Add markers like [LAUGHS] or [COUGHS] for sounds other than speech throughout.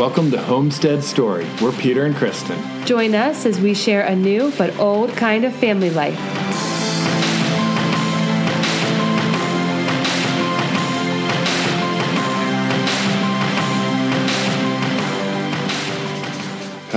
Welcome to Homestead Story. We're Peter and Kristen. Join us as we share a new but old kind of family life.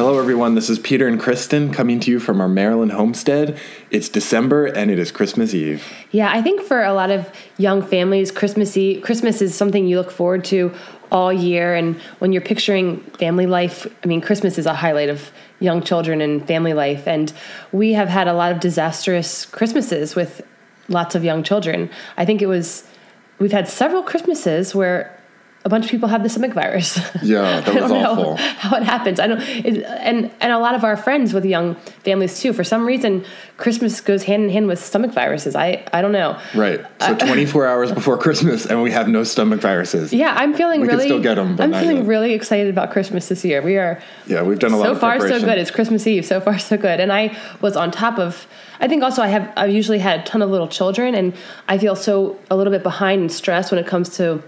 Hello, everyone. This is Peter and Kristen coming to you from our Maryland homestead. It's December and it is Christmas Eve. Yeah, I think for a lot of young families, Christmas Eve, Christmas is something you look forward to all year. And when you're picturing family life, I mean, Christmas is a highlight of young children and family life. And we have had a lot of disastrous Christmases with lots of young children. I think it was, we've had several Christmases where a bunch of people have the stomach virus. Yeah, that [LAUGHS] was awful. how it happens. I don't, it, and and a lot of our friends with young families too. For some reason, Christmas goes hand in hand with stomach viruses. I I don't know. Right. So uh, 24 hours [LAUGHS] before Christmas and we have no stomach viruses. Yeah, I'm feeling We really. still get 'em, but I'm feeling yet. really excited about Christmas this year. We are Yeah, we've done a lot so far so good. It's Christmas Eve. So far so good. And I was on top of. I think also I have. I've usually had a ton of little children, and I feel so a little bit behind and stressed when it comes to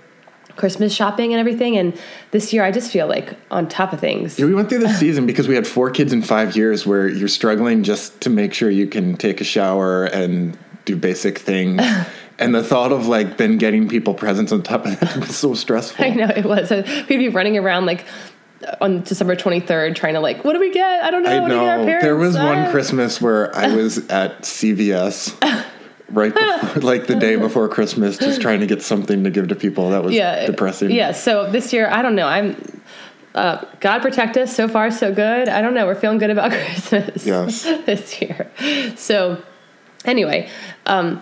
Christmas shopping and everything. And this year, I just feel like on top of things. Yeah, we went through this season because we had four kids in five years where you're struggling just to make sure you can take a shower and do basic things. [LAUGHS] and the thought of like then getting people presents on top of that [LAUGHS] was so stressful. I know it was. So we'd be running around like on December 23rd trying to like, what do we get? I don't know. I what do we get our know. There was one Ah. Christmas where I was [LAUGHS] at CVS right before, [LAUGHS] [LAUGHS] like the day before Christmas, just trying to get something to give to people. That was yeah, depressing. Yeah. So this year, I don't know. I'm. Uh, God protect us. So far, so good. I don't know. We're feeling good about [LAUGHS] Christmas. Yes. this year. So, anyway, um,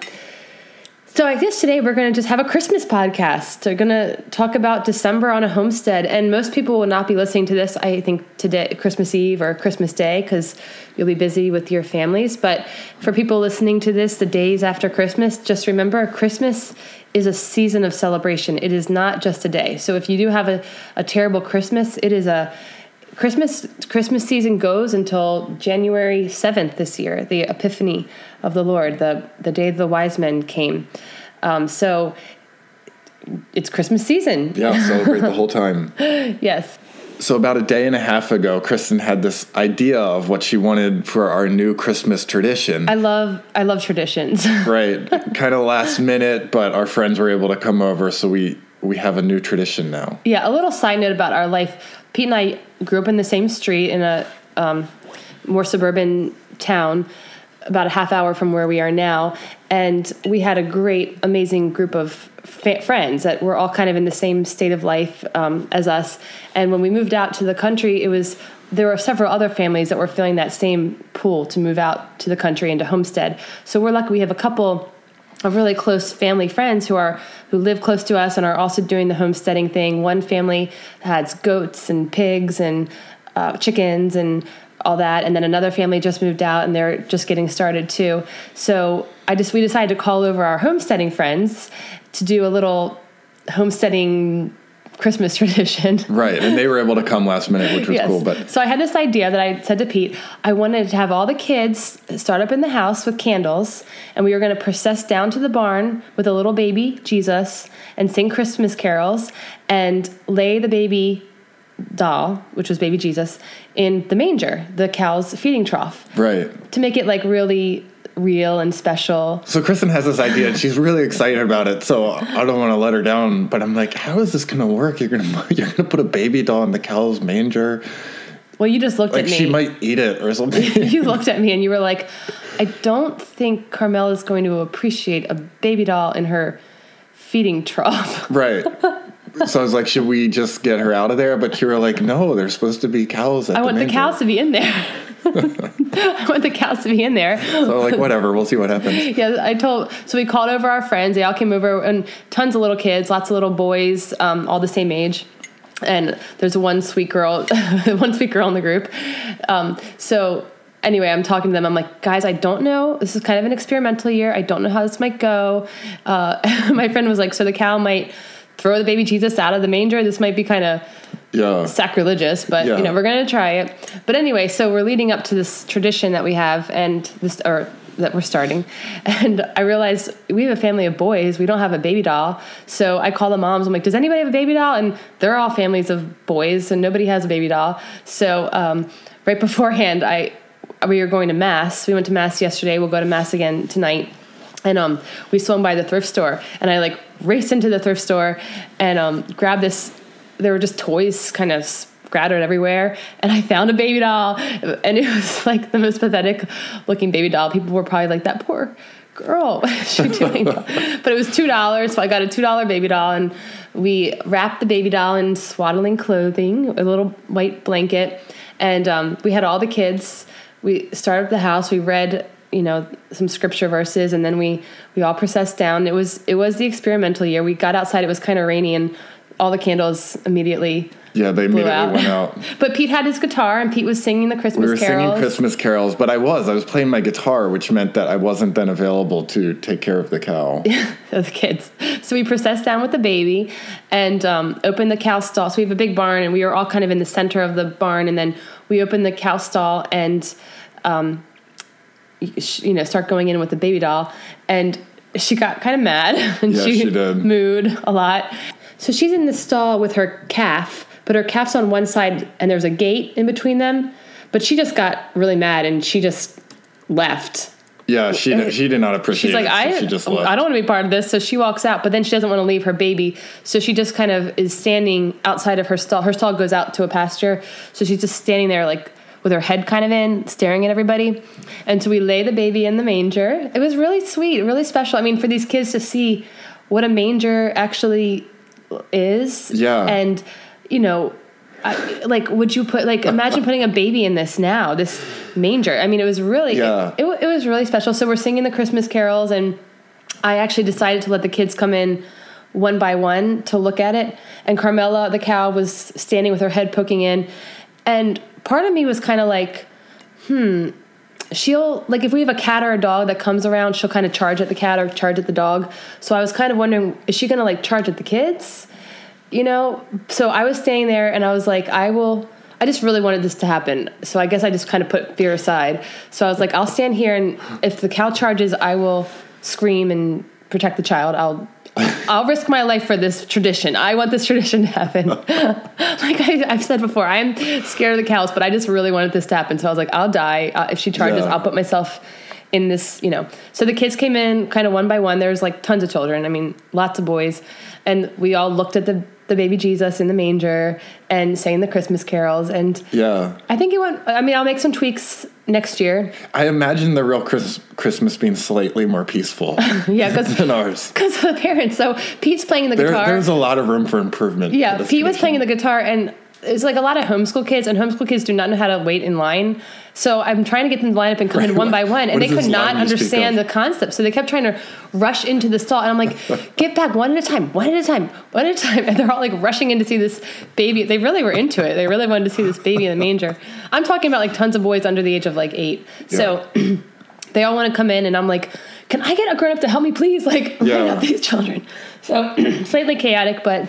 so I guess today we're going to just have a Christmas podcast. We're going to talk about December on a homestead, and most people will not be listening to this. I think today, Christmas Eve or Christmas Day, because you'll be busy with your families. But for people listening to this the days after Christmas, just remember Christmas is a season of celebration. It is not just a day. So if you do have a, a terrible Christmas, it is a Christmas Christmas season goes until January seventh this year, the Epiphany of the Lord, the the day the wise men came. Um, so it's Christmas season. Yeah, [LAUGHS] celebrate the whole time. Yes. So about a day and a half ago, Kristen had this idea of what she wanted for our new Christmas tradition. I love I love traditions. [LAUGHS] right, kind of last minute, but our friends were able to come over, so we we have a new tradition now. yeah, a little side note about our life. Pete and I grew up in the same street in a um, more suburban town, about a half hour from where we are now, and we had a great, amazing group of fa- friends that were all kind of in the same state of life um, as us. And when we moved out to the country, it was there were several other families that were feeling that same pull to move out to the country and to homestead. So we're lucky we have a couple of really close family friends who are who live close to us and are also doing the homesteading thing. One family has goats and pigs and uh, chickens and all that, and then another family just moved out and they're just getting started too. So I just we decided to call over our homesteading friends to do a little homesteading Christmas [LAUGHS] tradition. Right, and they were able to come last minute, which was Yes. cool. But so I had this idea that I said to Pete, I wanted to have all the kids start up in the house with candles, and we were going to process down to the barn with a little baby Jesus and sing Christmas carols and lay the baby doll, which was baby Jesus, in the manger, the cow's feeding trough, right, to make it like really real and special. so Kristen has this idea, and she's really excited about it. So I don't want to let her down, but I'm like, how is this going to work? You're gonna [LAUGHS] you're gonna put a baby doll in the cow's manger, Well, you just looked like at me. she might eat it or something. [LAUGHS] you looked at me and you were like, I don't think Carmel is going to appreciate a baby doll in her feeding trough. [LAUGHS] right. So I was like, should we just get her out of there? But you were like, no, there's supposed to be cows. I want the cows to be in there. I want the cows to be in there. So like, whatever, we'll see what happens. [LAUGHS] Yeah, I told. So we called over our friends. They all came over, and tons of little kids, lots of little boys, um, all the same age. And there's one sweet girl, [LAUGHS] one sweet girl in the group. Um, so anyway, I'm talking to them. I'm like, guys, I don't know. This is kind of an experimental year. I don't know how this might go. Uh, [LAUGHS] my friend was like, so the cow might throw the baby Jesus out of the manger. This might be kind of Yeah. sacrilegious, but Yeah. you know, we're gonna try it. But anyway, so we're leading up to this tradition that we have, and this or that we're starting. [LAUGHS] And I realized we have a family of boys. We don't have a baby doll. So I call the moms. I'm like, does anybody have a baby doll? And they're all families of boys, and nobody has a baby doll. So um, right [LAUGHS] beforehand, I we were going to mass. We went to mass yesterday. We'll go to mass again tonight. And um, we swung by the thrift store, and I like raced into the thrift store and um, grabbed this. There were just toys kind of scattered everywhere, and I found a baby doll, and it was [LAUGHS] like the most pathetic looking baby doll. People were probably like, "That poor girl, [LAUGHS] what is she doing?" [LAUGHS] but it was two dollars, so I got a two dollar baby doll, and we wrapped the baby doll in swaddling clothing, a little white blanket, and um, we had all the kids. We started the house. We read you know some scripture verses and then we we all processed down. It was it was the experimental year. We got outside. It was kind of rainy and all the candles immediately yeah they immediately out. went out. [LAUGHS] But pete had his guitar and pete was singing the christmas we were carols. Singing christmas carols but i was. I was playing my guitar which meant that i wasn't then available to take care of the cow. [LAUGHS] The kids. So we processed down with the baby and um, opened the cow stall. So we have a big barn and we were all kind of in the center of the barn and then we opened the cow stall and um, you know start going in with the baby doll and she got kind of mad [LAUGHS] and yeah, she, she did. mooed a lot so she's in the stall with her calf but her calf's on one side and there's a gate in between them but she just got really mad and she just left yeah, she she did not appreciate She's like, it. So I, she just left. I don't want to be part of this. So she walks out, but then she doesn't want to leave her baby. So she just kind of is standing outside of her stall. Her stall goes out to a pasture. So she's just standing there, like with her head kind of in, staring at everybody. And so we lay the baby in the manger. It was really sweet, really special. I mean, for these kids to see what a manger actually is. Yeah. And, you know, I, like would you put like imagine putting a baby in this now this manger i mean it was really Yeah. it, it, it was really special so we're singing the christmas carols and i actually decided to let the kids come in one by one to look at it and carmela the cow was standing with her head poking in and part of me was kind of like hmm she'll like if we have a cat or a dog that comes around she'll kind of charge at the cat or charge at the dog. So i was kind of wondering is she gonna like charge at the kids? You know? So i was staying there and i was like i will i just really wanted this to happen. So i guess i just kind of put fear aside. So i was like i'll stand here and if the cow charges i will scream and protect the child. I'll I'll risk my life for this tradition. I want this [LAUGHS] tradition to happen. [LAUGHS] like I, have said before, I'm scared of the cows, but I just really wanted this to happen. So I was like, I'll die uh, if she charges. Yeah. I'll put myself in this, you know. So the kids came in kind of one by one. There's like tons of children. I mean, lots of boys, and we all looked at the the baby Jesus in the manger and sang the Christmas carols. And yeah, I think it went. I mean, I'll make some tweaks next year. I imagine the real Chris, Christmas being slightly more peaceful [LAUGHS] Yeah, because than ours. because of the parents. So Pete's playing the There, guitar. there's a lot of room for improvement. Yeah, Pete was playing the guitar, and it's like a lot of homeschool kids, and homeschool kids do not know how to wait in line. So I'm trying to get them to line up and come in one by one, and what they could not line you speak understand the concept. So they kept trying to rush into the stall, and I'm like, [LAUGHS] "Get back one at a time, one at a time, one at a time." [LAUGHS] And they're all like rushing in to see this baby. They really were into it. They really wanted to see this baby in the manger. [LAUGHS] I'm talking about like tons of boys under the age of like eight. So [CLEARS THROAT] they all want to come in, and I'm like, "Can I get a grown up to help me, please?" Like, Yeah. line up these children. So [CLEARS THROAT] slightly chaotic, but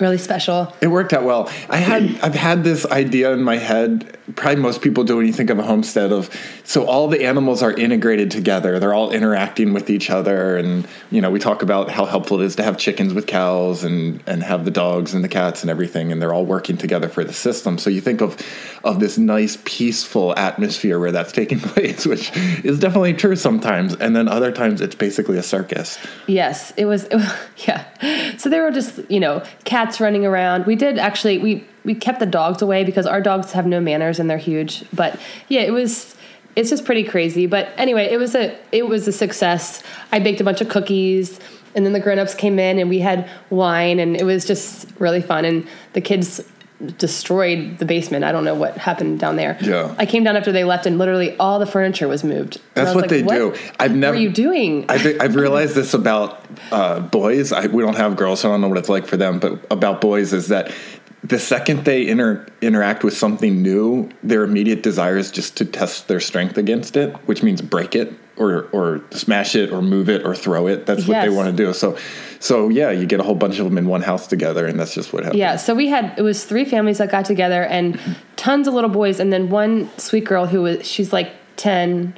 really special. It worked out well. I had I've had this idea in my head. Probably most people do when you think of a homestead of so all the animals are integrated together. They're all interacting with each other, and you know we talk about how helpful it is to have chickens with cows and and have the dogs and the cats and everything, and they're all working together for the system. So you think of of this nice peaceful atmosphere where that's taking [LAUGHS] place, which is definitely true sometimes, and then other times it's basically a circus. Yes, it was, it was. [LAUGHS] Yeah. So there were just you know cats running around. We did actually we we kept the dogs away because our dogs have no manners and they're huge. But yeah, it was. It's just pretty crazy. But anyway, it was a it was a success. I baked a bunch of cookies. And then the grown-ups came in and we had wine and it was just really fun and the kids destroyed the basement. I don't know what happened down there. Yeah. I came down after they left and literally all the furniture was moved. That's was what like, they do. I've never. What are you doing? I've, I've realized this about uh, boys. I, we don't have girls, so I don't know what it's like for them. But about boys is that the second they inter, interact with something new, their immediate desire is just to test their strength against it, which means break it or or smash it or move it or throw it. That's what they want to do. So, so yeah, you get a whole bunch of them in one house together, and that's just what happens. Yeah, so we had it was three families that got together and tons of little boys and then one sweet girl who was she's like 10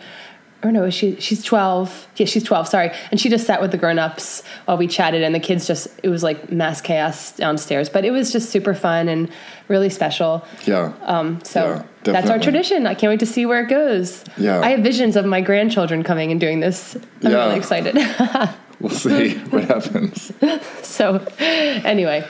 or no, she she's twelve. Yeah, she's twelve. Sorry, and she just sat with the grown ups while we chatted, and the kids just it was like mass chaos downstairs, but it was just super fun and really special. Yeah. Um, so Yeah, that's our tradition. I can't wait to see where it goes. Yeah. I have visions of my grandchildren coming and doing this. I'm Yeah. really excited. [LAUGHS] We'll see what happens. so, anyway,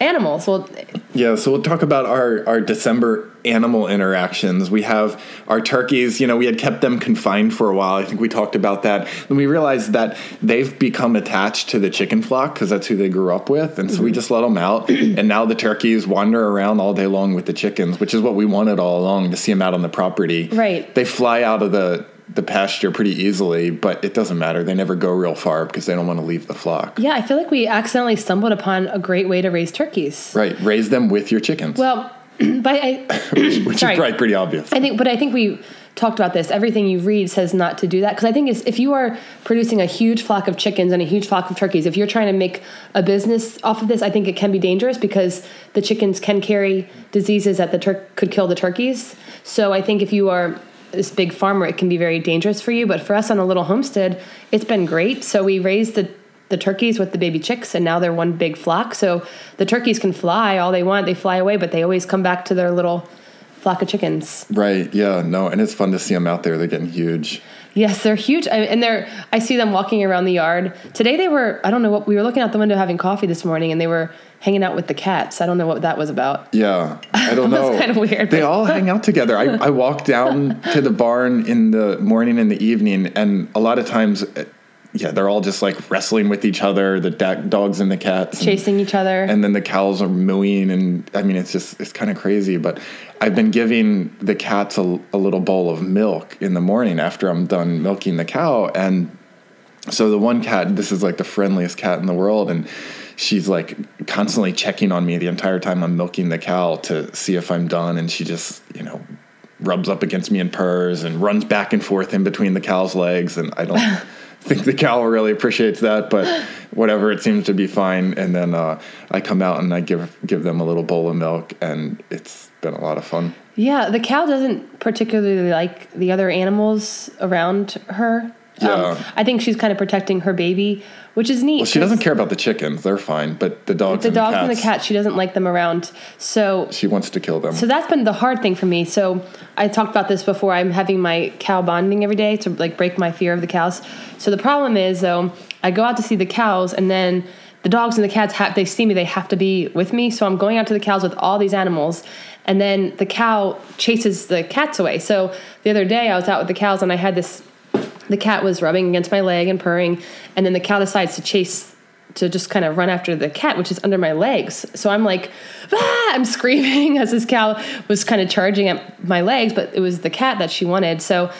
animals. Well, Yeah, so we'll talk about our, our December animal interactions. We have our turkeys, you know, we had kept them confined for a while. I think we talked about that. And we realized that they've become attached to the chicken flock because that's who they grew up with. And so we mm-hmm. just let them out. and now the turkeys wander around all day long with the chickens, which is what we wanted all along to see them out on the property. Right. They fly out of the, the pasture pretty easily, but it doesn't matter. They never go real far because they don't want to leave the flock. yeah, I feel like we accidentally stumbled upon a great way to raise turkeys. Right. Raise them with your chickens, Well, [CLEARS THROAT] but I, [COUGHS] which sorry. is probably pretty obvious. I think, but I think we talked about this. Everything you read says not to do that because I think if you are producing a huge flock of chickens and a huge flock of turkeys, if you're trying to make a business off of this, I think it can be dangerous because the chickens can carry diseases that the tur- could kill the turkeys. So I think if you are this big farmer, it can be very dangerous for you. But for us on a little homestead, it's been great. So we raised the the turkeys with the baby chicks, and now they're one big flock. So the turkeys can fly all they want; they fly away, but they always come back to their little flock of chickens. Right. Yeah. No. And it's fun to see them out there. They're getting huge. Yes, they're huge, I- and they're. I see them walking around the yard today. They were. I don't know what we were looking out the window having coffee this morning, and they were hanging out with the cats. I don't know what that was about. Yeah. I don't [LAUGHS] That's know. kinda weird, They all hang out together. I, I walk down to the barn in the morning and the evening, and a lot of times, yeah, they're all just like wrestling with each other, the da- dogs and the cats. and- Chasing each other. and then the cows are mooing and i mean it's just it's kind of crazy but i've been giving the cats a, a little bowl of milk in the morning after i'm done milking the cow and so the one cat this is like the friendliest cat in the world and she's like constantly checking on me the entire time i'm milking the cow to see if i'm done and she just you know rubs up against me and purrs and runs back and forth in between the cow's legs and i don't [LAUGHS] think the cow really appreciates that but whatever it seems to be fine and then uh, i come out and i give give them a little bowl of milk and it's been a lot of fun yeah, the cow doesn't particularly like the other animals around her. Um, Yeah. I think she's kind of protecting her baby, which is neat. well she doesn't care about the chickens they're fine but the dogs The and dogs the cats and the cat, she doesn't like them around. So she wants to kill them So that's been the hard thing for me. So I talked about this before. I'm having my cow bonding every day to like break my fear of the cows. So the problem is though, I go out to see the cows and then the dogs and the cats have they see me, they have to be with me. So I'm going out to the cows with all these animals and then the cow chases the cats away. So the other day I was out with the cows and I had this the cat was rubbing against my leg and purring and then the cow decides to chase to just kind of run after the cat which is under my legs so i'm like ah! i'm [LAUGHS] screaming as this cow was kind of charging at my legs but it was the cat that she wanted so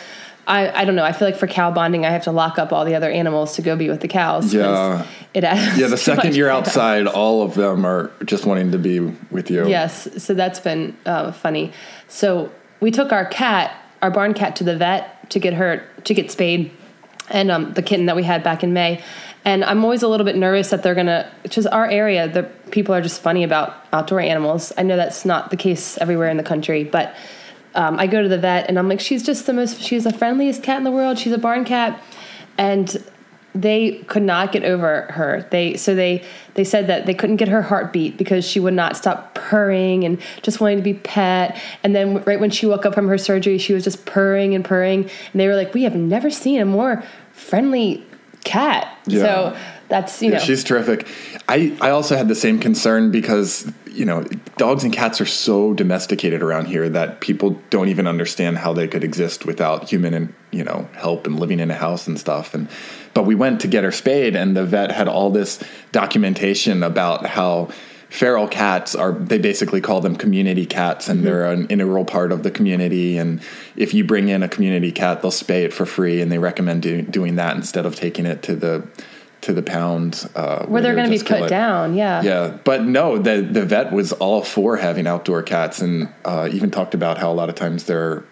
I, I don't know. I feel like for cow bonding, I have to lock up all the other animals to go be with the cows. Yeah. It yeah the [LAUGHS] second you're outside all of them are just wanting to be with you Yes, so that's been uh, funny. So we took our cat, our barn cat, to the vet to get her to get spayed, and um, the kitten that we had back in May. And I'm always a little bit nervous that they're gonna, because our area, the people are just funny about outdoor animals. I know that's not the case everywhere in the country, but um, I go to the vet and I'm like, she's just the most, she's the friendliest cat in the world. She's a barn cat, and they could not get over her. They so they they said that they couldn't get her heartbeat because she would not stop purring and just wanting to be pet. And then right when she woke up from her surgery, she was just purring and purring. And they were like, "We have never seen a more friendly cat." Yeah. So that's you Yeah, know she's terrific. I, I also had the same concern because, you know, dogs and cats are so domesticated around here that people don't even understand how they could exist without human and, you know, help and living in a house and stuff. And but we went to get her spayed and the vet had all this documentation about how feral cats are they basically call them community cats and they're an integral part of the community and if you bring in a community cat they'll spay it for free and they recommend do, doing that instead of taking it to the to the pound uh, where they're going to be put it. down. Yeah. Yeah, but no, the the vet was all for having outdoor cats, and uh, even talked about how a lot of times they're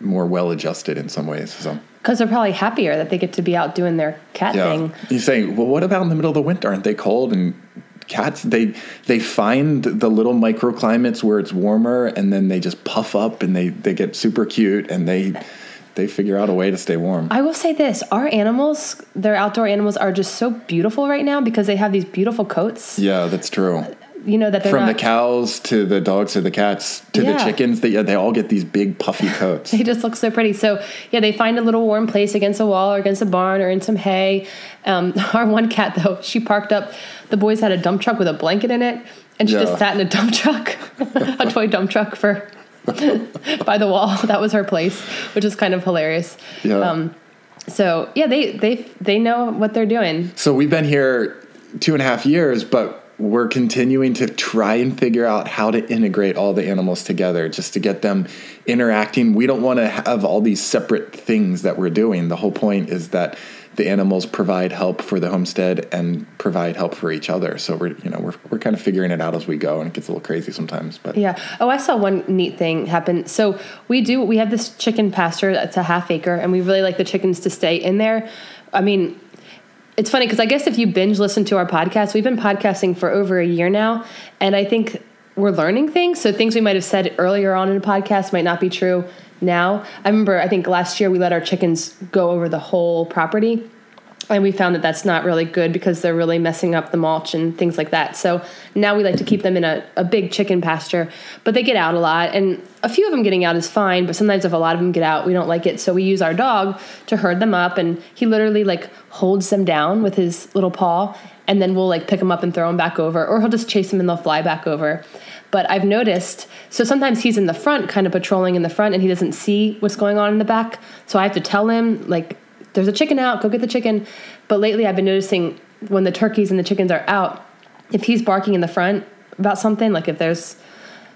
more well adjusted in some ways. So Because they're probably happier that they get to be out doing their cat yeah, thing. you say, well, what about in the middle of the winter? Aren't they cold? And cats, they they find the little microclimates where it's warmer, and then they just puff up and they they get super cute, and they they figure out a way to stay warm. I will say this: our animals, their outdoor animals, are just so beautiful right now because they have these beautiful coats. yeah, that's true. You know that they're From not. the cows to the dogs to the cats to the chickens, they, they all get these big puffy coats. [LAUGHS] They just look so pretty. So yeah, they find a little warm place against a wall or against a barn or in some hay. Um, [LAUGHS] our one cat though, she parked up. The boys had a dump truck with a blanket in it, and she Yeah. just sat in a dump truck, [LAUGHS] a toy dump truck for by the wall. That was her place, which is kind of hilarious. Yeah. Um, so yeah, they they they know what they're doing. So we've been here two and a half years, but we're continuing to try and figure out how to integrate all the animals together just to get them interacting. We don't want to have all these separate things that we're doing. The whole point is that the animals provide help for the homestead and provide help for each other. So we're you know we're we're kind of figuring it out as we go, and it gets a little crazy sometimes. But Yeah. Oh, I saw one neat thing happen. So we do. We have this chicken pasture that's a half acre, and we really like the chickens to stay in there. I mean, it's funny because I guess if you binge listen to our podcast, we've been podcasting for over a year now, and I think we're learning things. So things we might have said earlier on in the podcast might not be true now. I remember. I think last year we let our chickens go over the whole property and we found that that's not really good because they're really messing up the mulch and things like that. So now we like to keep them in a, a big chicken pasture, but they get out a lot. And a few of them getting out is fine, but sometimes if a lot of them get out, we don't like it. So we use our dog to herd them up, and he literally like holds them down with his little paw, and then we'll like pick them up and throw them back over, or he'll just chase them and they'll fly back over. But I've noticed, so sometimes he's in the front, kind of patrolling in the front, and he doesn't see what's going on in the back. So I have to tell him, like, there's a chicken out, go get the chicken. But lately I've been noticing when the turkeys and the chickens are out, if he's barking in the front about something, like if there's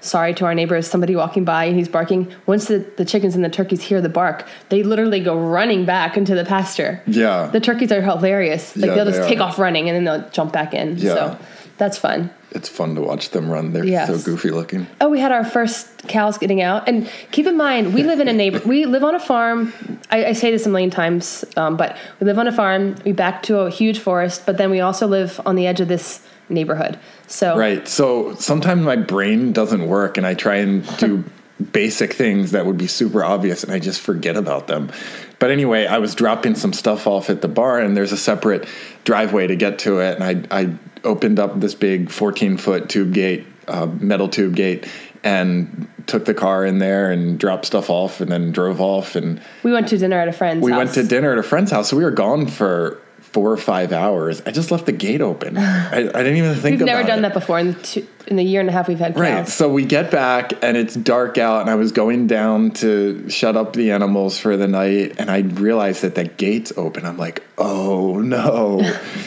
sorry to our neighbors, somebody walking by and he's barking, once the, the chickens and the turkeys hear the bark, they literally go running back into the pasture. Yeah. The turkeys are hilarious. Like Yeah, they'll they just are. take off running and then they'll jump back in. Yeah. So that's fun. it's fun to watch them run. They're Yes. so goofy looking. Oh, we had our first cows getting out, and keep in mind we live in a neighbor. We live on a farm. I, I say this a million times, um, but we live on a farm. We back to a huge forest, but then we also live on the edge of this neighborhood. So Right. So sometimes my brain doesn't work and I try and do [LAUGHS] basic things that would be super obvious and I just forget about them. But anyway, I was dropping some stuff off at the bar, and there's a separate driveway to get to it. And I, I opened up this big 14 foot tube gate, uh, metal tube gate, and took the car in there and dropped stuff off and then drove off. And we went to dinner at a friend's. House. We house. went to dinner at a friend's house. So we were gone for four or five hours. I just left the gate open. I, I didn't even think about it. We've never done it. that before in the, two, in the year and a half we've had cows. Right. So we get back and it's dark out, and I was going down to shut up the animals for the night, and I realized that the gate's open. I'm like, oh no.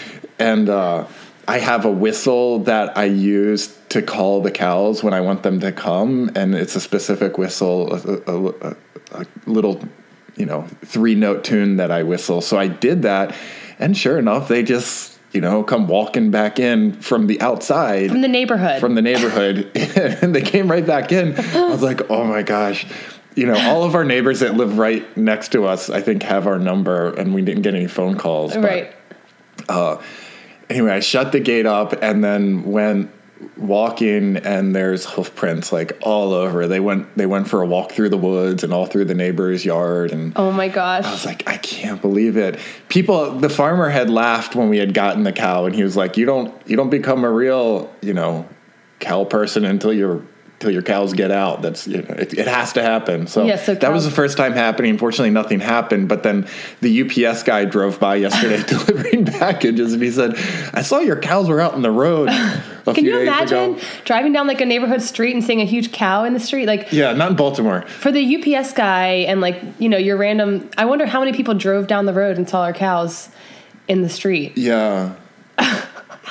[LAUGHS] and uh, I have a whistle that I use to call the cows when I want them to come, and it's a specific whistle, a, a, a, a little, you know, three note tune that I whistle. So I did that, and sure enough, they just. You know, come walking back in from the outside From the neighborhood. from the neighborhood [LAUGHS] [LAUGHS] and they came right back in. I was like, oh my gosh. You know, all of our neighbors that live right next to us, I think, have our number, and we didn't get any phone calls. but- right. Uh, anyway, I shut the gate up and then went walking, and there's hoof prints like all over. They went they went for a walk through the woods and all through the neighbor's yard, and Oh my gosh. I was like, I can't believe it. People, the farmer had laughed when we had gotten the cow, and he was like, "You don't, you don't become a real, you know, cow person until you're." Till your cows get out. That's you know, it, it has to happen. So, Yeah, so that was the first time happening. Unfortunately, nothing happened. But then the UPS guy drove by yesterday [LAUGHS] delivering packages, and he said, "I saw your cows were out in the road [LAUGHS] Can you imagine ago." driving down like a neighborhood street and seeing a huge cow in the street? Like Yeah, not in Baltimore. for the UPS guy and like you know your random. I wonder how many people drove down the road and saw our cows in the street. Yeah.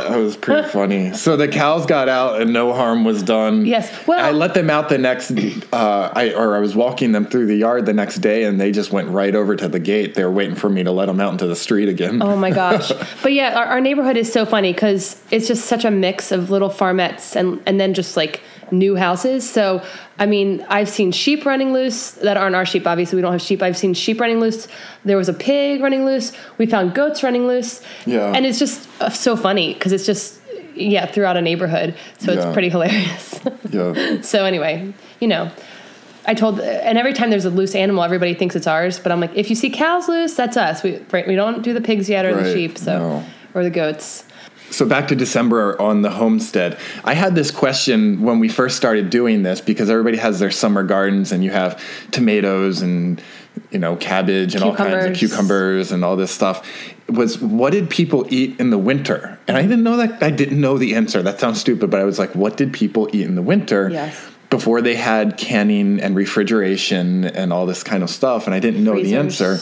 That was pretty [LAUGHS] funny. So the cows got out and no harm was done. Yes. Well- I let them out the next, uh, I or I was walking them through the yard the next day, and they just went right over to the gate. They were waiting for me to let them out into the street again. Oh my gosh! [LAUGHS] but yeah, our, our neighborhood is so funny because it's just such a mix of little farmettes and and then just like new houses. So I mean, I've seen sheep running loose that aren't our sheep. Obviously, we don't have sheep. I've seen sheep running loose. There was a pig running loose. We found goats running loose. Yeah. and it's just uh, so funny because it's just yeah throughout a neighborhood. So Yeah. it's pretty hilarious. [LAUGHS] Yeah. so anyway, you know. I told, and every time there's a loose animal, everybody thinks it's ours. But I'm like, if you see cows loose, that's us. We right, we don't do the pigs yet or the sheep, so no. or the goats. So back to December on the homestead. I had this question when we first started doing this because everybody has their summer gardens and you have tomatoes and you know cabbage and all kinds of Cucumbers. cucumbers and all this stuff. Was what did people eat in the winter? And I didn't know that. I didn't know the answer. That sounds stupid, but I was like, what did people eat in the winter? Yes. Before they had canning and refrigeration and all this kind of stuff, and I didn't know the answer.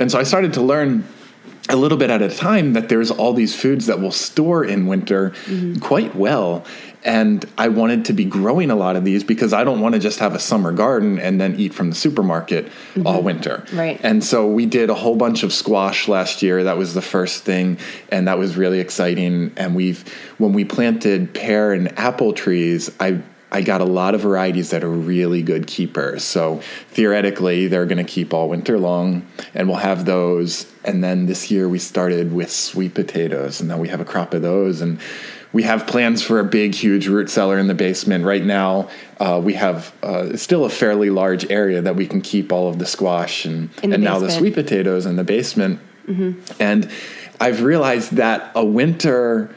And so I started to learn a little bit at a time that there's all these foods that will store in winter Mm-hmm. quite well. And I wanted to be growing a lot of these because I don't want to just have a summer garden and then eat from the supermarket all winter. Mm-hmm. Right. And so we did a whole bunch of squash last year. That was the first thing, and that was really exciting. And we've when we planted pear and apple trees, I I got a lot of varieties that are really good keepers. So theoretically, they're going to keep all winter long, and we'll have those. And then this year we started with sweet potatoes, and now we have a crop of those. And we have plans for a big, huge root cellar in the basement. Right now, uh, we have uh, still a fairly large area that we can keep all of the squash and, the and now the sweet potatoes in the basement. And I've realized that a winter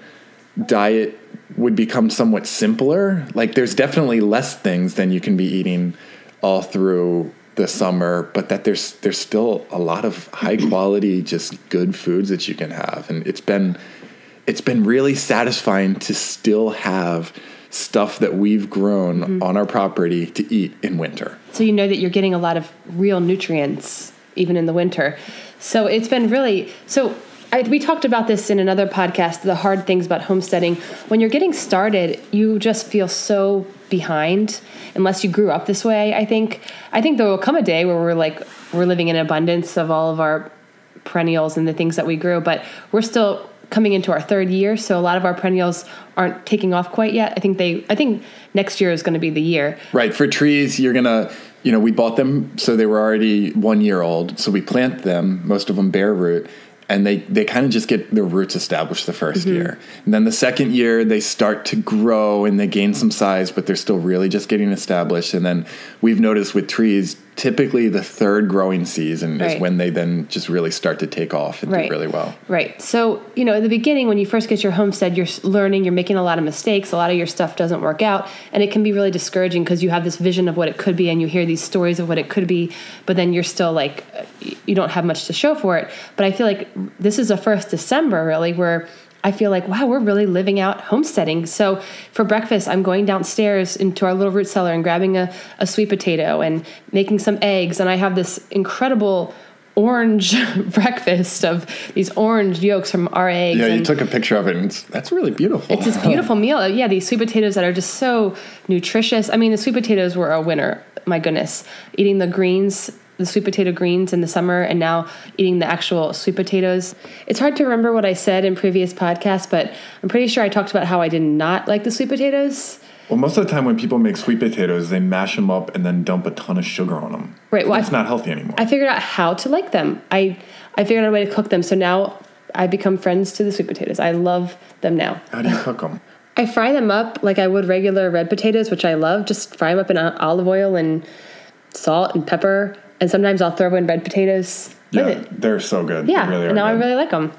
diet would become somewhat simpler. Like there's definitely less things than you can be eating all through the summer, but that there's there's still a lot of high quality, just good foods that you can have. And it's been it's been really satisfying to still have stuff that we've grown mm-hmm. on our property to eat in winter. so you know that you're getting a lot of real nutrients even in the winter. So it's been really so. I, we talked about this in another podcast. The hard things about homesteading. When you're getting started, you just feel so behind unless you grew up this way. I think. I think there will come a day where we're like we're living in abundance of all of our perennials and the things that we grew, but we're still coming into our third year, so a lot of our perennials aren't taking off quite yet. I think they. I think next year is going to be the year. Right. For trees, you're going to, you know, we bought them so they were already one year old. So we plant them, most of them bare root, and they, they kind of just get their roots established the 1st mm-hmm. year. And then the second year, they start to grow and they gain some size, but they're still really just getting established. And then we've noticed with trees, typically the third growing season is when they then just really start to take off and Right. do really well. Right. So, you know, in the beginning, when you first get your homestead, you're learning, you're making a lot of mistakes, a lot of your stuff doesn't work out, and it can be really discouraging because you have this vision of what it could be and you hear these stories of what it could be, but then you're still like, you don't have much to show for it. But I feel like this is the first December, really, where I feel like, wow, we're really living out homesteading. So for breakfast, I'm going downstairs into our little root cellar and grabbing a, a sweet potato and making some eggs. And I have this incredible orange [LAUGHS] breakfast of these orange yolks from our eggs. Yeah, you took a picture of it, and it's, that's really beautiful. it's this beautiful meal. Uh, yeah, these sweet potatoes that are just so nutritious. I mean, the sweet potatoes were a winner. My goodness, eating the greens, the sweet potato greens in the summer, and now eating the actual sweet potatoes. It's hard to remember what I said in previous podcasts, but I'm pretty sure I talked about how I did not like the sweet potatoes. Well, most of the time when people make sweet potatoes, they mash them up and then dump a ton of sugar on them. Right, well, it's not healthy anymore. I figured out how to like them. I I figured out a way to cook them. So now I become friends to the sweet potatoes. I love them now. How do you cook them? I fry them up like I would regular red potatoes, which I love. Just fry them up in olive oil and salt and pepper. And sometimes I'll throw in red potatoes with Yeah, they're so good. Yeah, they really now I really like them.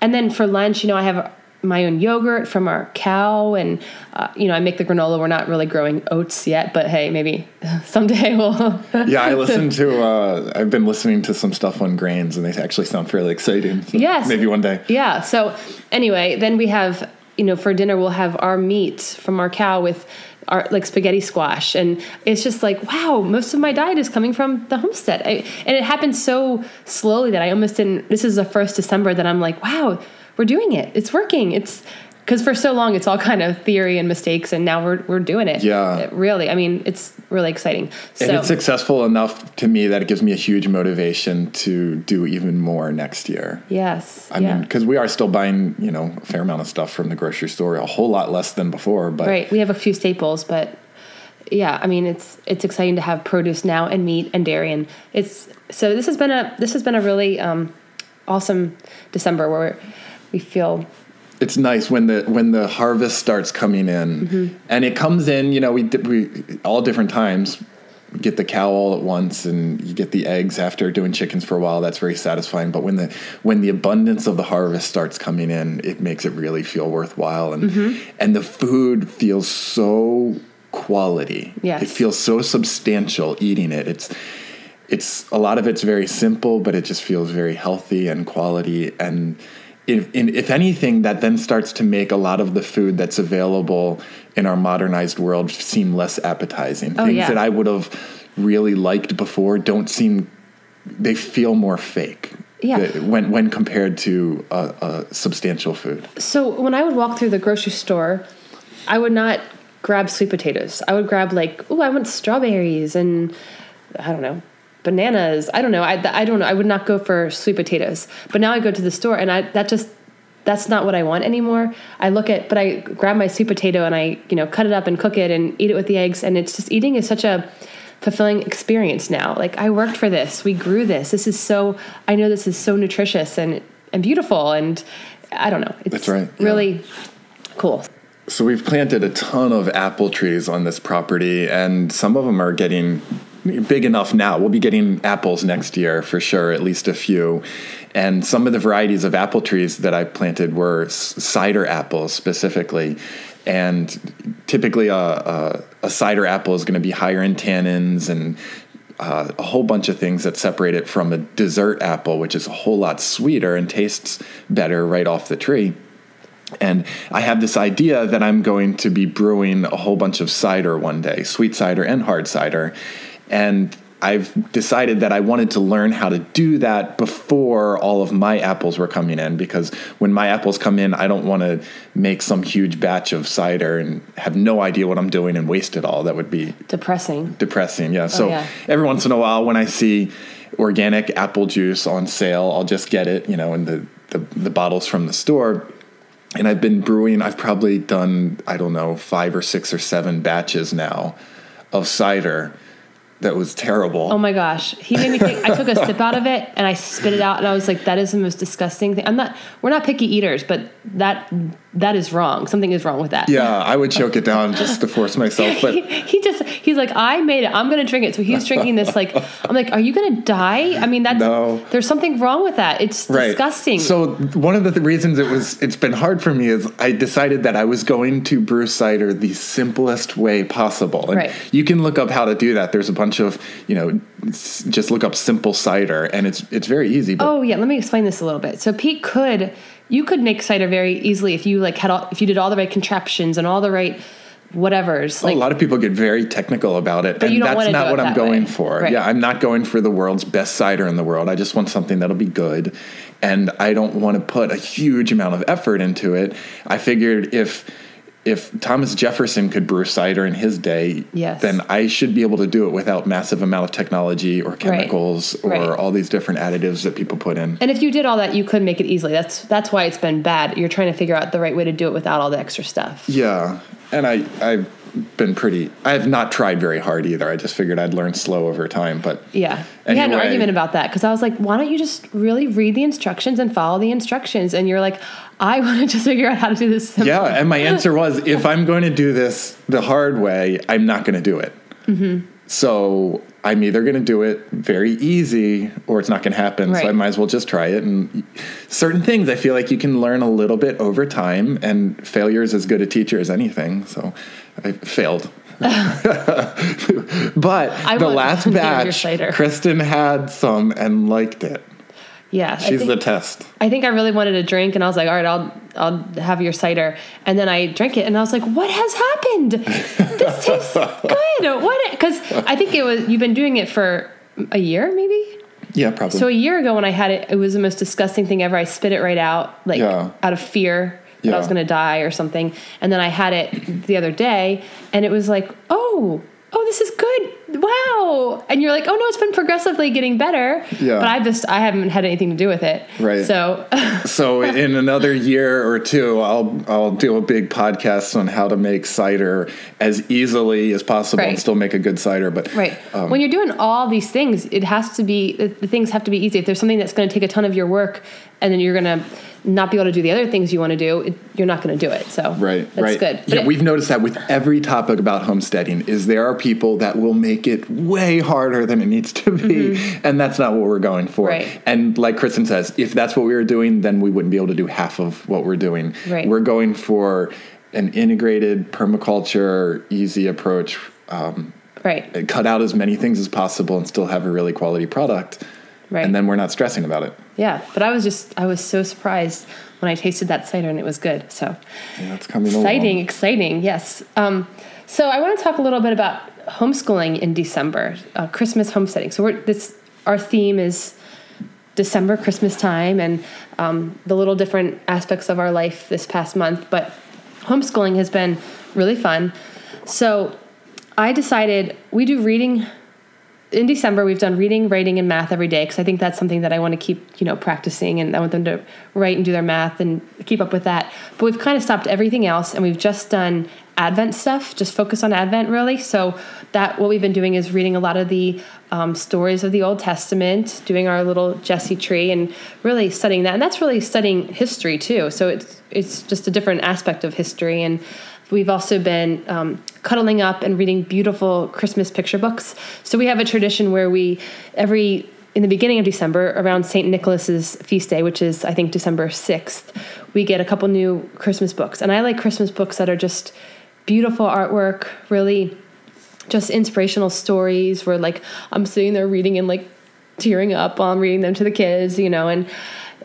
And then for lunch, you know, I have my own yogurt from our cow, and uh, you know, I make the granola. We're not really growing oats yet, but hey, maybe [LAUGHS] someday we'll. [LAUGHS] yeah, I [LAUGHS] listened to. Uh, I've been listening to some stuff on grains, and they actually sound fairly exciting. So Yes. maybe one day. Yeah. So anyway, then we have you know for dinner we'll have our meat from our cow with our like spaghetti squash, and it's just like wow, most of my diet is coming from the homestead, I, and it happened so slowly that I almost didn't. This is the first December that I'm like, wow, we're doing it. It's working. It's because for so long it's all kind of theory and mistakes, and now we're we're doing it. Yeah. It really. I mean, it's really exciting. So And it's successful enough to me that it gives me a huge motivation to do even more next year. yes, I yeah. mean, because we are still buying, you know, a fair amount of stuff from the grocery store, a whole lot less than before. But Right. We have a few staples, but yeah, I mean it's it's exciting to have produce now and meat and dairy and it's so this has been a this has been a really um, awesome December where we feel it's nice when the when the harvest starts coming in, Mm-hmm. and it comes in. You know, we we all different times. get the cow all at once and you get the eggs after doing chickens for a while that's very satisfying but when the when the abundance of the harvest starts coming in it makes it really feel worthwhile and Mm-hmm. and the food feels so quality Yes. it feels so substantial eating it it's it's a lot of it's very simple but it just feels very healthy and quality and if, in, if anything that then starts to make a lot of the food that's available in our modernized world seem less appetizing Oh, things yeah. that i would have really liked before don't seem they feel more fake Yeah. uh, when when compared to a, a substantial food So when I would walk through the grocery store, I would not grab sweet potatoes. I would grab like, oh, I want strawberries and I don't know, bananas. I don't know. I, I don't know. I would not go for sweet potatoes. But now I go to the store and I that just that's not what I want anymore. I look at, but I grab my sweet potato and I you know cut it up and cook it and eat it with the eggs. And it's just eating is such a fulfilling experience now. Like I worked for this. We grew this. This is so. I know this is so nutritious and and beautiful and I don't know. It's That's right, yeah. Really cool. So we've planted a ton of apple trees on this property, and some of them are getting big enough now. We'll be getting apples next year for sure, at least a few. And some of the varieties of apple trees that I planted were cider apples specifically. And typically, a, a, a cider apple is going to be higher in tannins and uh, a whole bunch of things that separate it from a dessert apple, which is a whole lot sweeter and tastes better right off the tree. And I have this idea that I'm going to be brewing a whole bunch of cider one day, sweet cider and hard cider. And I've decided that I wanted to learn how to do that before all of my apples were coming in because when my apples come in, I don't want to make some huge batch of cider and have no idea what I'm doing and waste it all. That would be Depressing. depressing. Yeah. Oh, so yeah. every once in a while, when I see organic apple juice on sale, I'll just get it, you know, in the, the, the bottles from the store. And I've been brewing, I've probably done, I don't know, five or six or seven batches now of cider that was terrible. Oh my gosh. He made me take I took a sip out of it and I spit it out and I was like, that is the most disgusting thing. I'm not we're not picky eaters, but that that is wrong. Something is wrong with that. yeah, I would choke it down just to force myself. But [LAUGHS] He, he just he's like, I made it. I'm gonna drink it. So he's drinking this like I'm like, are you gonna die? I mean that's No. there's something wrong with that. It's disgusting. So one of the th- reasons it was it's been hard for me is I decided that I was going to brew cider the simplest way possible. And Right. you can look up how to do that. There's a bunch of, you know, just look up simple cider and it's it's very easy. But Oh yeah, let me explain this a little bit. So Pete could you could make cider very easily if you like had all, if you did all the right contraptions and all the right whatevers. like a lot of people get very technical about it, and that's not what I'm going way. for. Right. Yeah, I'm not going for the world's best cider in the world. I just want something that'll be good, and I don't want to put a huge amount of effort into it. I figured if if Thomas Jefferson could brew cider in his day, Yes. then I should be able to do it without massive amount of technology or chemicals or Right. all these different additives that people put in. And if you did all that, you could make it easily. That's that's why it's been bad. You're trying to figure out the right way to do it without all the extra stuff. Yeah, and I I've been pretty. I have not tried very hard either. I just figured I'd learn slow over time, but Yeah, we had an argument about that because I was like, "Why don't you just really read the instructions and follow the instructions?" And you're like, "I [LAUGHS] want to just figure out how to do this." simple." Yeah, and my answer was if I'm going to do this the hard way, I'm not going to do it. Mm-hmm. So I'm either going to do it very easy or it's not going to happen. So I might as well just try it. And certain things I feel like you can learn a little bit over time, and failure is as good a teacher as anything. So I failed. [LAUGHS] [LAUGHS] but I the last some of your batch. Kristen had some and liked it. Yeah. She's think, the test. I think I really wanted a drink, and I was like, "All right, I'll I'll have your cider." And then I drank it, and I was like, "What has happened? this [LAUGHS] tastes good. What?" Because I think it was you've been doing it for a year, maybe. Yeah, probably. So a year ago when I had it, it was the most disgusting thing ever. I spit it right out, like Yeah. out of fear that I was going to die or something. And then I had it the other day, and it was like, oh, oh, this is good. Wow. And you're like, oh no, it's been progressively getting better. Yeah. But I just I haven't had anything to do with it. Right. So [LAUGHS] So in another year or two, I'll I'll do a big podcast on how to make cider as easily as possible and still make a good cider. But Right. um, when you're doing all these things, it has to be the, the things have to be easy. If there's something that's going to take a ton of your work, and then you're going to not be able to do the other things you want to do, it, you're not going to do it. So Right, that's right. good. But yeah, it- we've noticed that with every topic about homesteading is there are people that will make it way harder than it needs to be, and that's not what we're going for. Mm-hmm. Right. And like Kristen says, if that's what we were doing, then we wouldn't be able to do half of what we're doing. Right. We're going for an integrated permaculture, easy approach. Um, right, cut out as many things as possible and still have a really quality product. right. And then we're not stressing about it. Yeah, but I was just I was so surprised when I tasted that cider and it was good. So Yeah, it's coming exciting, along. exciting. Yes. Um, so I want to talk a little bit about homeschooling in December, uh, Christmas homesteading. So we're this our theme is December, Christmas time, and um, the little different aspects of our life this past month. But homeschooling has been really fun. So I decided we do reading in December. We've done reading, writing, and math every day because I think that's something that I want to keep, you know, practicing, and I want them to write and do their math and keep up with that. But we've kind of stopped everything else, and we've just done Advent stuff, just focus on Advent really. So that what we've been doing is reading a lot of the um, stories of the Old Testament, doing our little Jesse tree, and really studying that. And that's really studying history too. So it's it's just a different aspect of history. And we've also been um, cuddling up and reading beautiful Christmas picture books. So we have a tradition where we every in the beginning of December, around St. Nicholas's feast day, which is I think December sixth, we get a couple new Christmas books. And I like Christmas books that are just beautiful artwork, really just inspirational stories where like I'm sitting there reading and like tearing up while I'm reading them to the kids, you know, and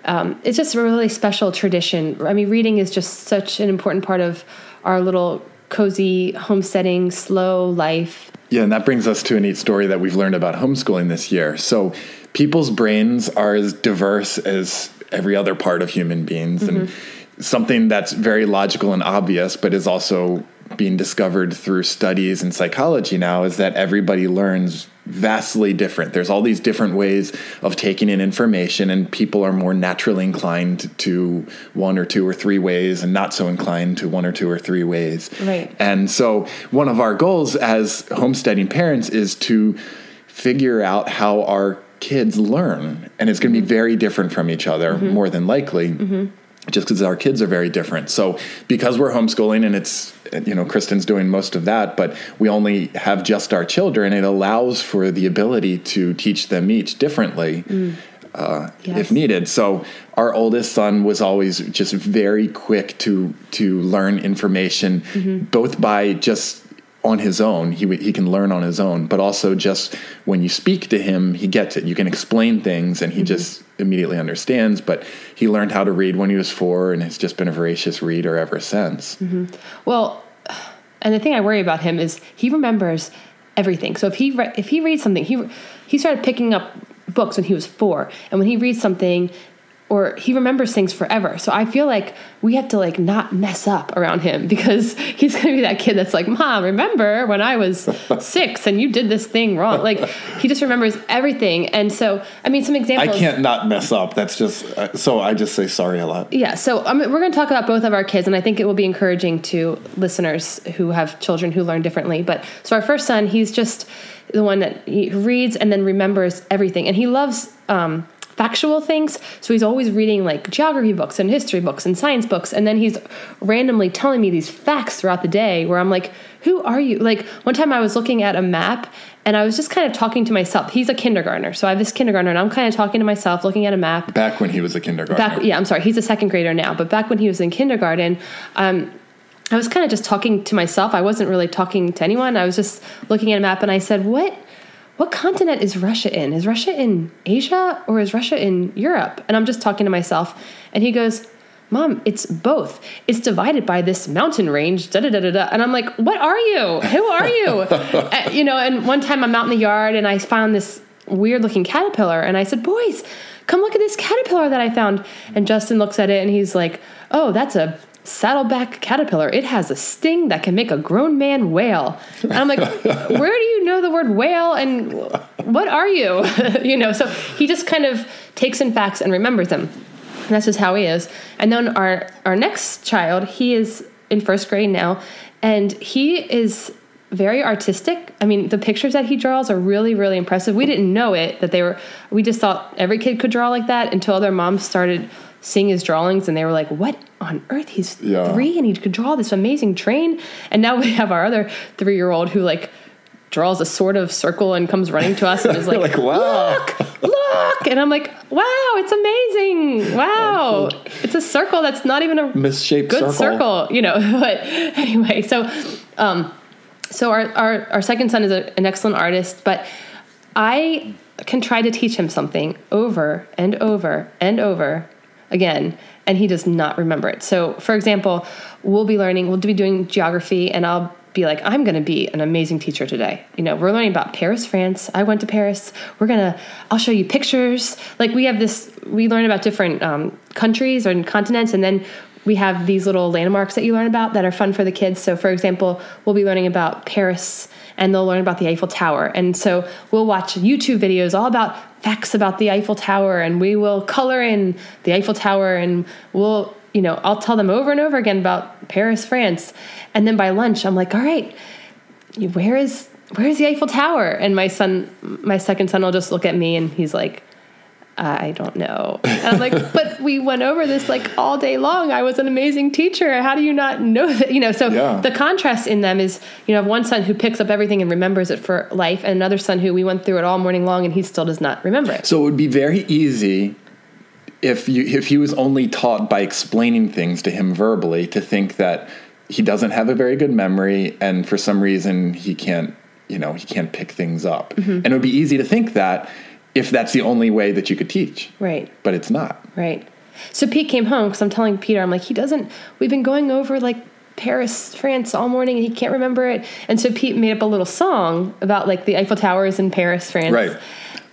um, it's just a really special tradition. I mean, reading is just such an important part of our little cozy homesteading, slow life. Yeah, and that brings us to a neat story that we've learned about homeschooling this year. So, people's brains are as diverse as every other part of human beings, and mm-hmm. Something that's very logical and obvious, but is also being discovered through studies in psychology now is that everybody learns vastly different. There's all these different ways of taking in information, and people are more naturally inclined to one or two or three ways, and not so inclined to one or two or three ways. Right. And so, one of our goals as homesteading parents is to figure out how our kids learn. And it's going to be mm-hmm. very different from each other, mm-hmm. more than likely. Mm-hmm. Just because our kids are very different. So, because we're homeschooling and it's, you know, Kristen's doing most of that, but we only have just our children, it allows for the ability to teach them each differently uh, Yes. if needed. So our oldest son was always just very quick to to learn information, both by just on his own. He he can learn on his own, but also just when you speak to him, he gets it. You can explain things, and he mm-hmm. just immediately understands. But he learned how to read when he was four, and has just been a voracious reader ever since. Mm-hmm. Well, and the thing I worry about him is he remembers everything. So if he re- if he reads something, he he started picking up books when he was four, and when he reads something, or he remembers things forever. So I feel like we have to like not mess up around him [LAUGHS] because he's gonna be that kid that's like, "Mom, remember when I was [LAUGHS] six and you did this thing wrong?" Like he just remembers everything. And so I mean, some examples I can't not mess up. That's just uh, so. I just say sorry a lot. Yeah, so um, we're going to talk about both of our kids, and I think it will be encouraging to listeners who have children who learn differently. But so our first son, he's just the one that he reads and then remembers everything, and he loves um, factual things. So he's always reading like geography books and history books and science books, and then he's randomly telling me these facts throughout the day. Where I'm like, "Who are you?" Like one time I was looking at a map. And I was just kind of talking to myself. He's a kindergartner, so I have this kindergartner, and I'm kind of talking to myself, looking at a map, Back when he was a kindergartner. back yeah i'm sorry he's a second grader now but back when he was in kindergarten um, i was kind of just talking to myself i wasn't really talking to anyone i was just looking at a map and i said what what continent is russia in is russia in asia or is russia in europe and i'm just talking to myself and he goes Mom, it's both. It's divided by this mountain range, da da da da da. And I'm like, what are you? Who are you? [LAUGHS] Uh, you know, and one time I'm out in the yard and I found this weird looking caterpillar and I said, Boys, come look at this caterpillar that I found. And Justin looks at it and he's like, Oh, that's a saddleback caterpillar. It has a sting that can make a grown man wail. And I'm like, [LAUGHS] Where do you know the word whale and what are you? [LAUGHS] you know, so he just kind of takes in facts and remembers them. And that's just how he is. And then our our next child, he is in first grade now, and he is very artistic. I mean, the pictures that he draws are really, really impressive. We didn't know it that they were. We just thought every kid could draw like that until their moms started seeing his drawings and they were like, "What on earth? He's Yeah. three and he could draw this amazing train." And now we have our other three year old who like draws a sort of circle and comes running to us and is [LAUGHS] like, Like, wow. look, look, and I'm like, wow, it's amazing, wow, it's a circle that's not even a Misshaped good circle. circle. you know. [LAUGHS] But anyway, so um, so our, our our second son is a, an excellent artist, but I can try to teach him something over and over and over again, and he does not remember it. So, for example, we'll be learning, we'll be doing geography, and I'll be like, I'm going to be an amazing teacher today. You know, we're learning about Paris, France. I went to Paris. We're going to, I'll show you pictures. Like, we have this, we learn about different um, countries and continents, and then we have these little landmarks that you learn about that are fun for the kids. So, for example, we'll be learning about Paris and they'll learn about the Eiffel Tower. And so we'll watch YouTube videos all about facts about the Eiffel Tower and we will color in the Eiffel Tower and we'll, you know, I'll tell them over and over again about Paris, France. And then by lunch, I'm like, all right, where is where is the Eiffel Tower? And my son, my second son, will just look at me and he's like, I don't know. And I'm like, [LAUGHS] but we went over this like all day long. I was an amazing teacher. How do you not know that? You know, so Yeah. the contrast in them is, you know, I have one son who picks up everything and remembers it for life, and another son who we went through it all morning long and he still does not remember it. So it would be very easy if you if he was only taught by explaining things to him verbally to think that he doesn't have a very good memory and for some reason he can't you know he can't pick things up. Mm-hmm. And it would be easy to think that if that's the only way that you could teach. Right. But it's not. Right. So Pete came home because I'm telling Peter, I'm like, he doesn't, we've been going over like Paris, France all morning and he can't remember it. And so Pete made up a little song about like the Eiffel Towers in Paris, France. Right.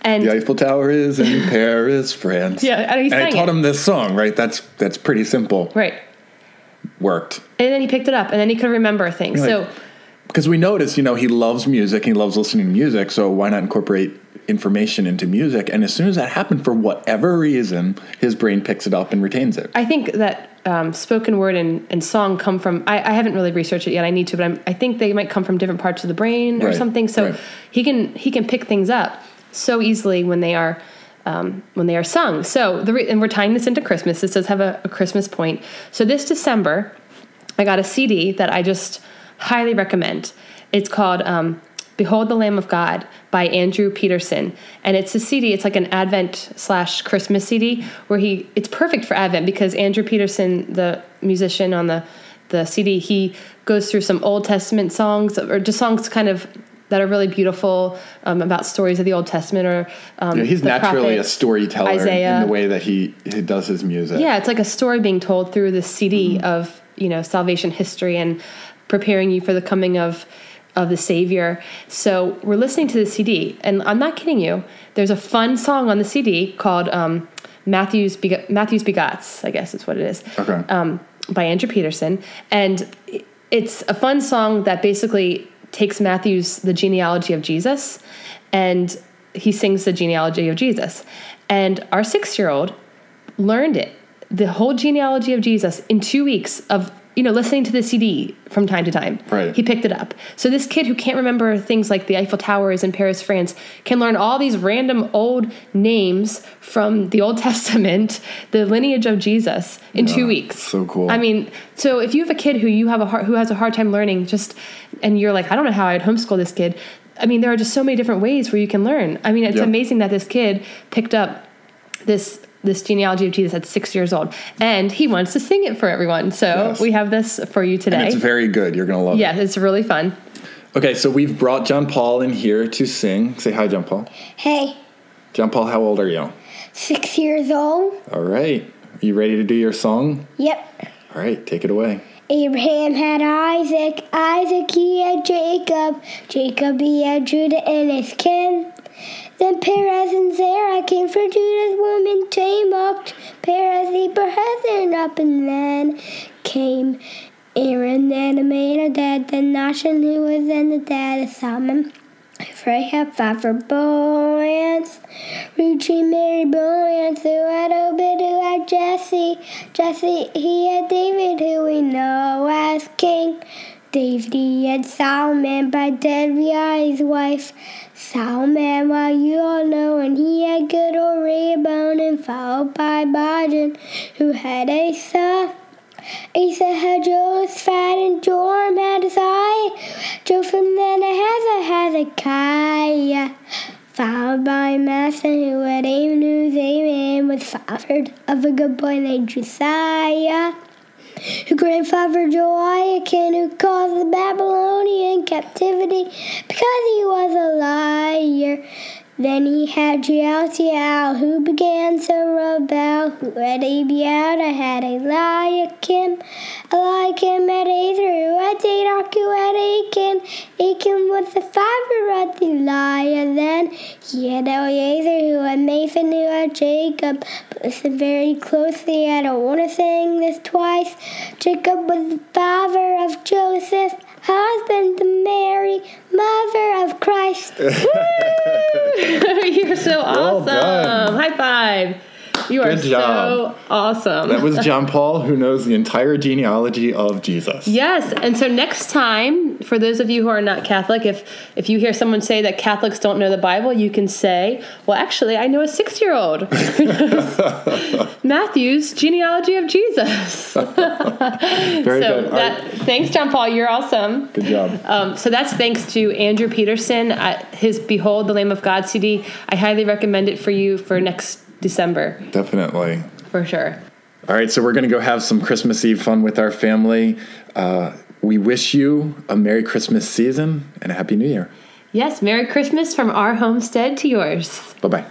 And The Eiffel Tower is in [LAUGHS] Paris, France. Yeah, and he I taught it. him this song, right? That's that's pretty simple. right. Worked. And then he picked it up and then he could remember things. You're So like- because we noticed, you know, he loves music, he loves listening to music, so why not incorporate information into music? And as soon as that happened, for whatever reason, his brain picks it up and retains it. I think that um, spoken word and, and song come from, I, I haven't really researched it yet. I need to, but I'm, I think they might come from different parts of the brain or Right, something. So right. he can, he can pick things up so easily when they are, um, when they are sung. So the, re- and we're tying this into Christmas. This does have a, a Christmas point. So this December, I got a CD that I just highly recommend. It's called um, Behold the Lamb of God by Andrew Peterson. And it's a CD, it's like an Advent slash Christmas CD where he, it's perfect for Advent because Andrew Peterson, the musician on the, the CD, he goes through some Old Testament songs or just songs kind of that are really beautiful um, about stories of the Old Testament or um, Yeah, he's naturally a storyteller in- Isaiah. in the way that he, he does his music. Yeah, it's like a story being told through the CD Mm-hmm. of you know salvation history and preparing you for the coming of of the Savior. So we're listening to the CD, and I'm not kidding you. There's a fun song on the CD called um, Matthew's Beg- Matthew's Begots, I guess is what it is. Okay. Um, by Andrew Peterson, and it's a fun song that basically takes Matthew's the genealogy of Jesus, and he sings the genealogy of Jesus, and our six year old learned it, the whole genealogy of Jesus in two weeks of you know listening to the CD from time to time. Right. He picked it up. So this kid who can't remember things like the Eiffel Tower is in Paris, France, can learn all these random old names from the Old [LAUGHS] Testament, the lineage of Jesus in two weeks. so cool. I mean, so if you have a kid who you have a hard, who has a hard time learning, just and you're like, I don't know how I'd homeschool this kid. I mean, there are just so many different ways where you can learn. I mean, it's Yeah. amazing that this kid picked up this this genealogy of Jesus at six years old, and he wants to sing it for everyone. So Yes. we have this for you And today. it's very good. You're going to love it. yeah, it's really fun. Okay, so we've brought John Paul in here to sing. Say hi, John Paul. Hey, John Paul, how old are you? six years old? All right. Are you ready to do your song? Yep. All right, take it away. Abraham had Isaac, Isaac he had Jacob, Jacob he had Judah and his kin. Then Perez and Zerah came for Judah's woman Tamar. Perez the brethren up and then came Aaron and Aminadab, then Nahshon who was then the dad of Solomon. Rahab fought for Boaz. Ruchi married Boaz, who had Obed, who had Jesse. Jesse, he had David, who we know as king. David and Solomon by Debbie's wife. Solomon, well, you all know, and he had good old Rehoboam, and followed by Bajan, who had Asa. Asa had Josphat, and Joram had Uzziah. Jotham then had Hezekiah. Followed by Massa, who had Amos, Amen, was fathered of a good boy named Josiah who grandfather Joachim, who caused the Babylonian captivity because he was a liar. Then he had Shealtiel, who began to rebel, who had Abiata, had Eliakim, Eliakim had who had Zadok, who had Achan, Achan was the father of Eliah. Then he had Eliezer, who had Nathan, who had Jacob. Listen very closely, I don't want to sing this twice. Jacob was the father of Joseph, husband to Mary, mother of Christ. [LAUGHS] [LAUGHS] You're so awesome. done. High five. You are Good job. so awesome. That was John Paul, who knows the entire genealogy of Jesus. Yes, and so next time, for those of you who are not Catholic, if if you hear someone say that Catholics don't know the Bible, you can say, "Well, actually, I know a six-year-old who knows [LAUGHS] Matthew's genealogy of Jesus." [LAUGHS] Very so good. That, right. thanks, John Paul. You're awesome. Good job. Um, so that's thanks to Andrew Peterson. Uh, his "Behold the Lamb of God" CD. I highly recommend it for you for next December Definitely. for sure. All right, so we're going to go have some Christmas Eve fun with our family. Uh, we wish you a Merry Christmas season and a Happy New Year. Yes, Merry Christmas from our homestead to yours. Bye bye.